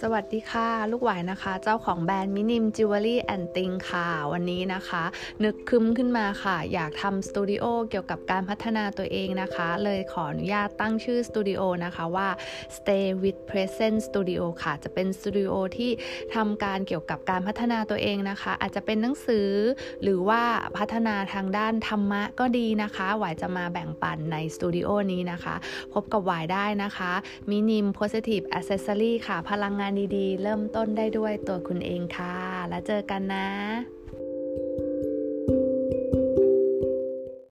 สวัสดีค่ะ ลูกหวายนะคะ เจ้าของแบรนด์ Minim Jewelry and Thing ค่ะ วันนี้นะคะ นึกครึ้มขึ้นมาค่ะ อยากทำสตูดิโอเกี่ยวกับการพัฒนาตัวเองนะคะ เลยขออนุญาตตั้งชื่อสตูดิโอนะคะว่า Stay with Present Studio ค่ะ จะเป็นสตูดิโอที่ทำการเกี่ยวกับการพัฒนาตัวเองนะคะ อาจจะเป็นหนังสือ หรือว่าพัฒนาทางด้านธรรมะก็ดีนะคะ หวายจะมาแบ่งปันในสตูดิโอนี้นะคะ พบกับหวายได้นะคะมินิม Positive Accessory ค่ะพลังงานดีๆ เริ่มต้นได้ด้วยตัวคุณเองค่ะ แล้วเจอกันนะ